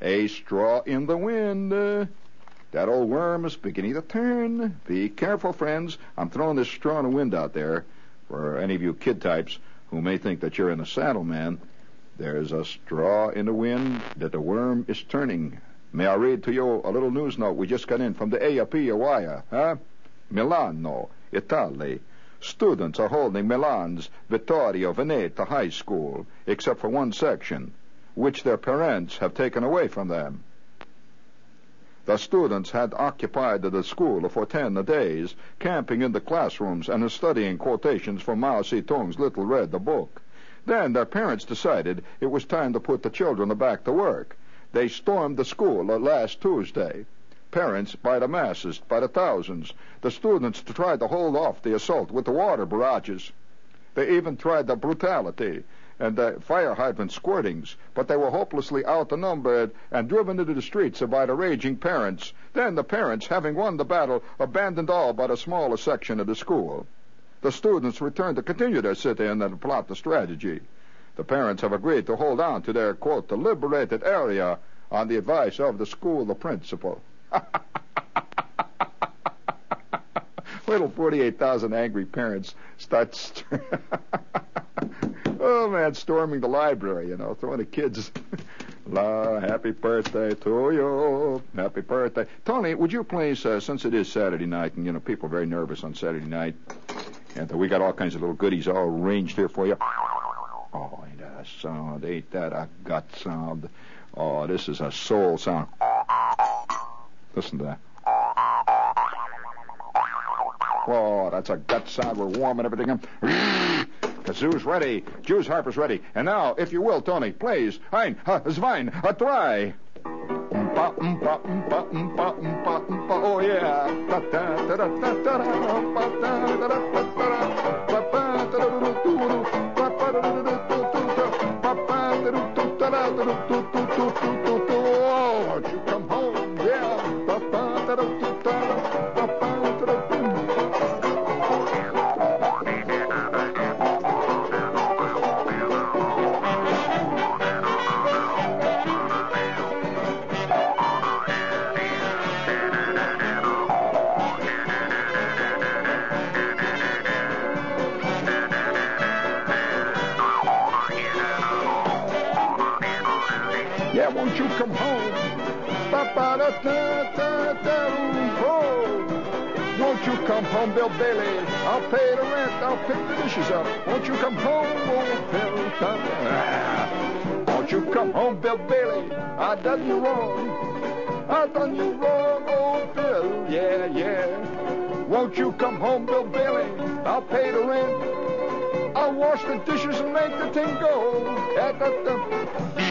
A straw in the wind. That old worm is beginning to turn. Be careful, friends. I'm throwing this straw in the wind out there for any of you kid types who may think that you're in the saddle, man. There's a straw in the wind that the worm is turning. May I read to you a little news note we just got in from the AFP Wire, huh? Milano, Italy. Students are holding Milan's Vittorio Veneto High School, except for one section, which their parents have taken away from them. The students had occupied the school for ten days, camping in the classrooms and studying quotations from Mao Zedong's Little Red Book. Then their parents decided it was time to put the children back to work. They stormed the school last Tuesday. Parents by the masses, by the thousands. The students tried to hold off the assault with the water barrages. They even tried the brutality and the fire hydrant squirtings, but they were hopelessly outnumbered and driven into the streets by the raging parents. Then the parents, having won the battle, abandoned all but a smaller section of the school. The students returned to continue their sit-in and plot the strategy. The parents have agreed to hold on to their, quote, liberated area on the advice of the school the principal. Little 48,000 angry parents start, st- oh man, storming the library, you know, throwing the kids, La, happy birthday to you, happy birthday. Tony, would you please, uh, since it is Saturday night, and, you know, people are very nervous on Saturday night, and we got all kinds of little goodies all arranged here for you. Oh, ain't that a sound? Ain't that a gut sound? Oh, this is a soul sound. Listen to that. Oh, that's a gut sound. We're warming everything up. Kazoo's ready. Jews Harper's ready. And now, if you will, Tony, please, ein, uh, zwei, a try. Oh, yeah. Come home, Bill Bailey? I'll pay the rent. I'll pick the dishes up. Won't you come home, old Bill? Ah. Won't you come home, Bill Bailey? I done you wrong. I done you wrong, old Bill. Yeah, yeah. Won't you come home, Bill Bailey? I'll pay the rent. I'll wash the dishes and make the thing go. Da, da, da.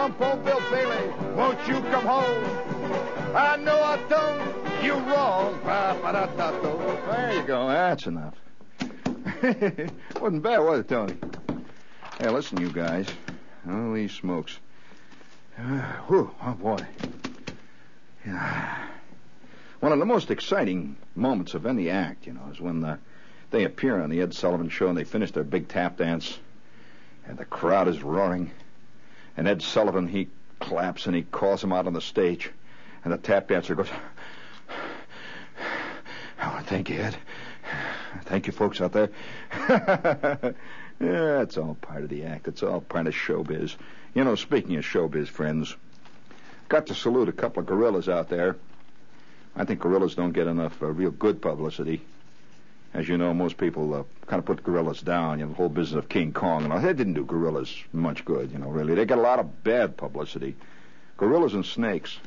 Come home, Bill Bailey? Won't you come home? I know I done you wrong. There you go. That's enough. Wasn't bad, was it, Tony? Hey, listen, you guys. Holy smokes. Whew, oh, boy. Yeah. One of the most exciting moments of any act, you know, is when uh, they appear on the Ed Sullivan Show and they finish their big tap dance, and the crowd is roaring. And Ed Sullivan, he claps and he calls him out on the stage. And the tap dancer goes, Oh, thank you, Ed. Thank you, folks out there. yeah, it's all part of the act. It's all part of showbiz. You know, speaking of showbiz, friends, got to salute a couple of gorillas out there. I think gorillas don't get enough uh, real good publicity. As you know, most people uh, kind of put gorillas down. You know, the whole business of King Kong and all. They didn't do gorillas much good, you know, really. They got a lot of bad publicity. Gorillas and snakes.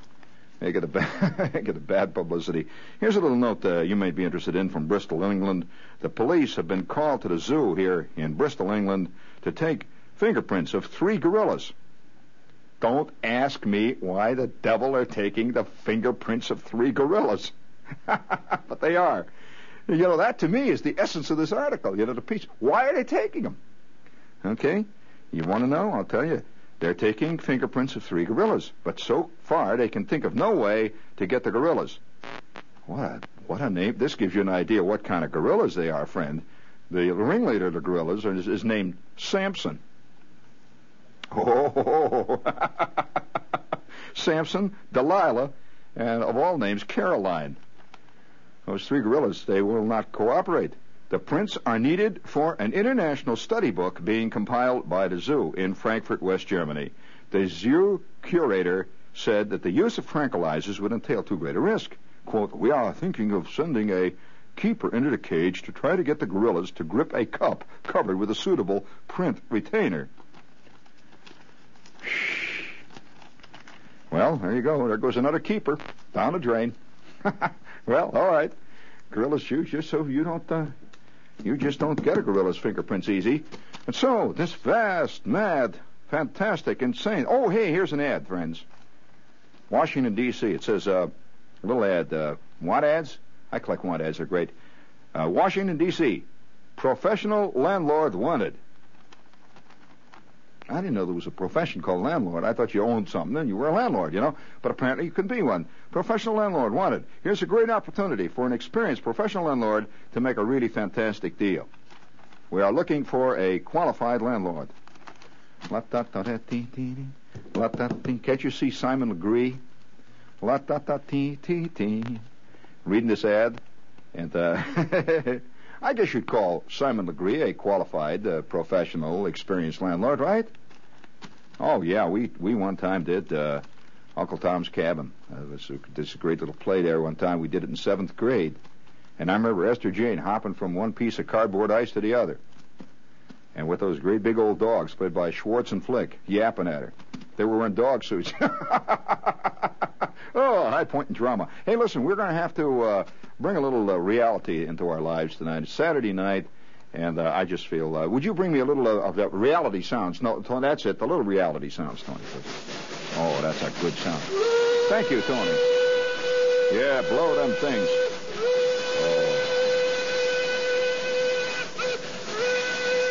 They get a bad, get a bad publicity. Here's a little note uh, you may be interested in from Bristol, England. The police have been called to the zoo here in Bristol, England, to take fingerprints of three gorillas. Don't ask me why the devil are taking the fingerprints of three gorillas. but they are. You know, that to me is the essence of this article. You know, the piece. Why are they taking them? Okay? You want to know? I'll tell you. They're taking fingerprints of three gorillas, but so far they can think of no way to get the gorillas. What a, what a name. This gives you an idea what kind of gorillas they are, friend. The ringleader of the gorillas is, is named Samson. Oh, Samson, Delilah, and of all names, Caroline. Those three gorillas, they will not cooperate. The prints are needed for an international study book being compiled by the zoo in Frankfurt, West Germany. The zoo curator said that the use of tranquilizers would entail too great a risk. Quote, we are thinking of sending a keeper into the cage to try to get the gorillas to grip a cup covered with a suitable print retainer. Shh. Well, there you go. There goes another keeper down the drain. well, all right. Gorilla shoes just so you don't uh, you just don't get a gorilla's fingerprints easy. And so, this vast, mad, fantastic, insane. Oh, hey, here's an ad, friends. Washington, D.C. It says, uh, a little ad. Uh, want ads? I collect want ads. They're great. Uh, Washington, D.C. Professional landlord wanted. I didn't know there was a profession called landlord. I thought you owned something and you were a landlord, you know. But apparently you can be one. Professional landlord wanted. Here's a great opportunity for an experienced professional landlord to make a really fantastic deal. We are looking for a qualified landlord. Can't you see Simon Legree? Reading this ad, and uh, I guess you'd call Simon Legree a qualified, uh, professional, experienced landlord, right? Oh yeah, we we one time did uh, Uncle Tom's Cabin. Uh, this, this a great little play there. One time we did it in seventh grade, and I remember Esther Jane hopping from one piece of cardboard ice to the other, and with those great big old dogs played by Schwartz and Flick yapping at her. They were wearing dog suits. oh, high point in drama. Hey, listen, we're going to have to uh, bring a little uh, reality into our lives tonight. It's Saturday night. And uh, I just feel, uh, would you bring me a little of that reality sounds? No, Tony, that's it. The little reality sounds, Tony. Oh, that's a good sound. Thank you, Tony. Yeah, blow them things. Oh.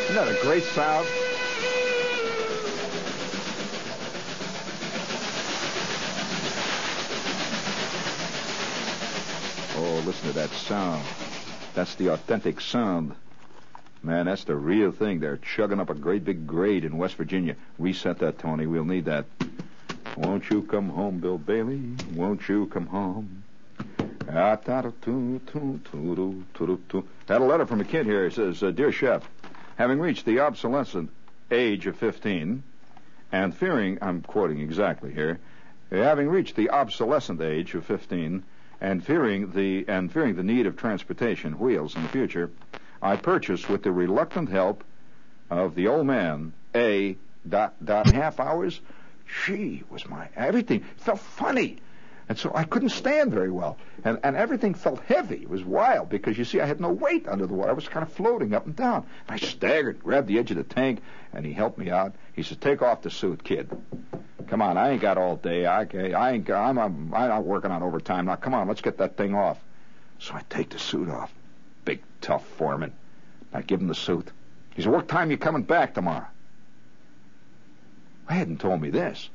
Isn't that a great sound? Listen to that sound. That's the authentic sound Man, that's the real thing. They're chugging up a great big grade in West Virginia. Reset that, Tony. We'll need that. Won't you come home, Bill Bailey? Won't you come home? I had a letter from a kid here. It says, uh, Dear Shep, having reached the obsolescent age of 15, and fearing, I'm quoting exactly here, having reached the obsolescent age of 15, and fearing the and fearing the need of transportation wheels in the future, I purchased with the reluctant help of the old man a dot dot half hours. She was my everything. felt funny. And so I couldn't stand very well. And, and everything felt heavy. It was wild because, you see, I had no weight under the water. I was kind of floating up and down. I staggered, grabbed the edge of the tank, and he helped me out. He said, take off the suit, kid. Come on, I ain't got all day. I, I ain't, I'm, I'm, I'm not working on overtime. Now, come on, let's get that thing off. So I take the suit off big, tough foreman. I give him the suit. He said, What time you coming back tomorrow? I hadn't told me this.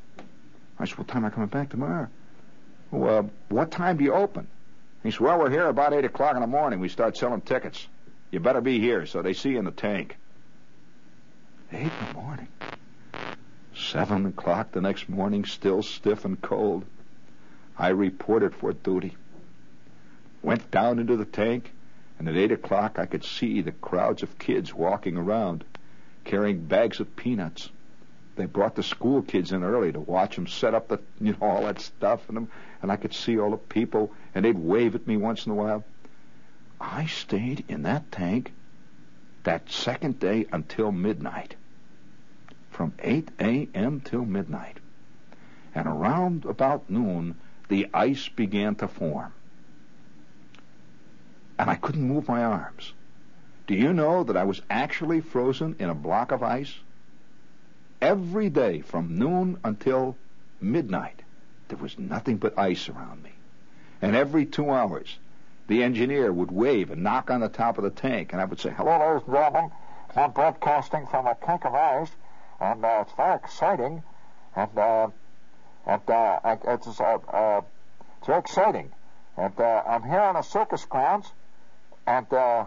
I said, What time I coming back tomorrow? Well, uh, what time do you open? He said, Well, we're here about 8 o'clock in the morning. We start selling tickets. You better be here so they see you in the tank. 8 in the morning. Seven o'clock the next morning, still stiff and cold. I reported for duty. Went down into the tank, and at eight o'clock I could see the crowds of kids walking around, carrying bags of peanuts. They brought the school kids in early to watch them set up the, you know, all that stuff, and, and I could see all the people, and they'd wave at me once in a while. I stayed in that tank that second day until midnight. From 8 a.m. till midnight. And around about noon, the ice began to form. And I couldn't move my arms. Do you know that I was actually frozen in a block of ice? Every day from noon until midnight, there was nothing but ice around me. And every two hours, the engineer would wave and knock on the top of the tank, and I would say, Hello, ladies and gentlemen. I'm broadcasting from a tank of ice, and uh, it's very exciting. And, uh, and uh, it's, uh, uh, it's very exciting. And uh, I'm here on a circus grounds, and uh,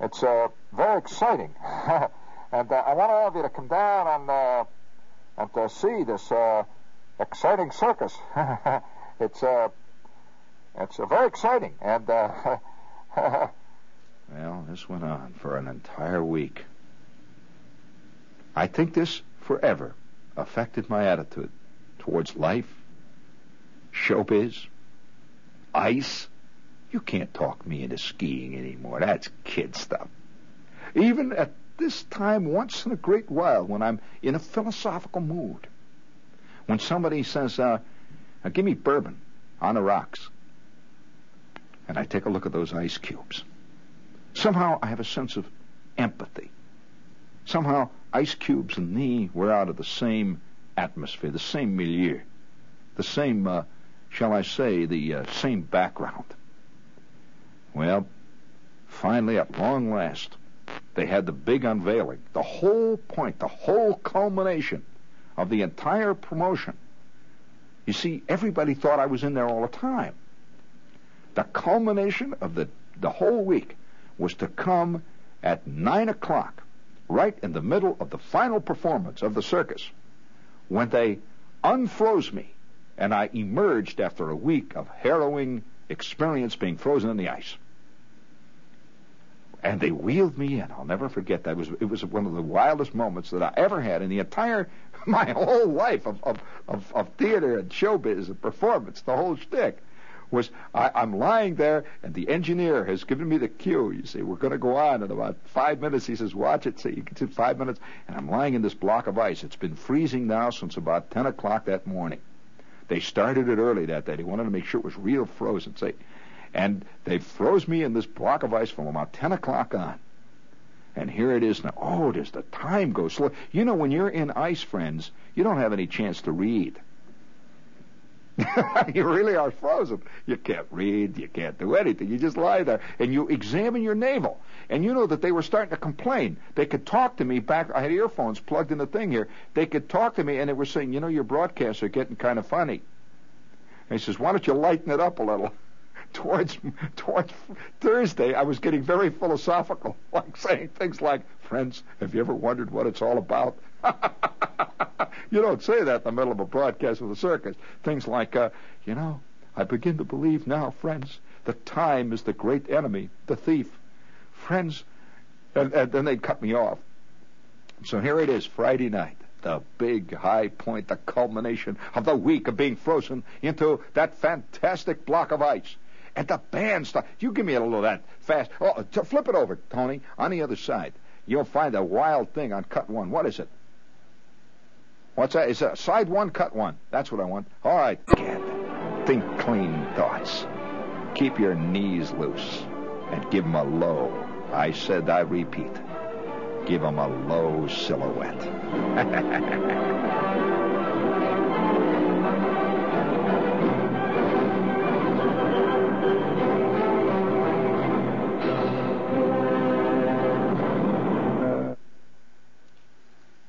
it's uh, very exciting. and uh, I want all of you to come down and, uh, and uh, see this uh, exciting circus. it's uh, it's uh, very exciting. And, uh, well, this went on for an entire week. I think this forever affected my attitude towards life, showbiz, ice. You can't talk me into skiing anymore. That's kid stuff. Even at this time, once in a great while, when I'm in a philosophical mood, when somebody says, uh, give me bourbon on the rocks, and I take a look at those ice cubes. Somehow I have a sense of empathy. Somehow ice cubes and me were out of the same atmosphere, the same milieu, the same, uh, shall I say, the uh, same background. Well, finally, at long last, they had the big unveiling, the whole point, the whole culmination of the entire promotion. You see, everybody thought I was in there all the time. The culmination of the, the whole week was to come at 9 o'clock, right in the middle of the final performance of the circus, when they unfroze me and I emerged after a week of harrowing experience being frozen in the ice. And they wheeled me in. I'll never forget that. It was, it was one of the wildest moments that I ever had in the entire, my whole life of, of, of, of theater and showbiz and performance, the whole shtick was I, I'm lying there, and the engineer has given me the cue. You see, we're going to go on in about five minutes. He says, watch it. So you can see five minutes, and I'm lying in this block of ice. It's been freezing now since about 10 o'clock that morning. They started it early that day. They wanted to make sure it was real frozen. Say, and they froze me in this block of ice from about 10 o'clock on. And here it is now. Oh, does the time go slow? You know, when you're in ice, friends, you don't have any chance to read. you really are frozen. You can't read. You can't do anything. You just lie there and you examine your navel. And you know that they were starting to complain. They could talk to me back. I had earphones plugged in the thing here. They could talk to me and they were saying, you know, your broadcasts are getting kind of funny. And he says, why don't you lighten it up a little? towards towards Thursday, I was getting very philosophical, like saying things like, "Friends, have you ever wondered what it's all about?" you don't say that in the middle of a broadcast of the circus. Things like, uh, you know, I begin to believe now, friends, that time is the great enemy, the thief. Friends, and, and then they'd cut me off. So here it is, Friday night the big high point, the culmination of the week of being frozen into that fantastic block of ice. And the band stuff. You give me a little of that fast. Oh, flip it over, Tony. On the other side, you'll find a wild thing on cut one. What is it? What's that? Is it side one, cut one? That's what I want. All right, kid. Think clean thoughts. Keep your knees loose and give 'em a low. I said, I repeat, give 'em a low silhouette.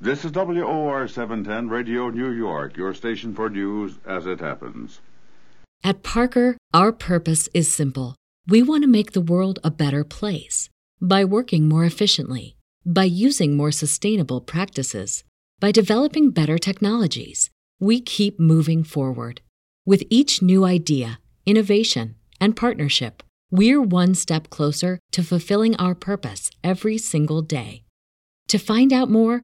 This is WOR 710 Radio New York, your station for news as it happens. At Parker, our purpose is simple. We want to make the world a better place by working more efficiently, by using more sustainable practices, By developing better technologies, we keep moving forward. With each new idea, innovation, and partnership, we're one step closer to fulfilling our purpose every single day. To find out more,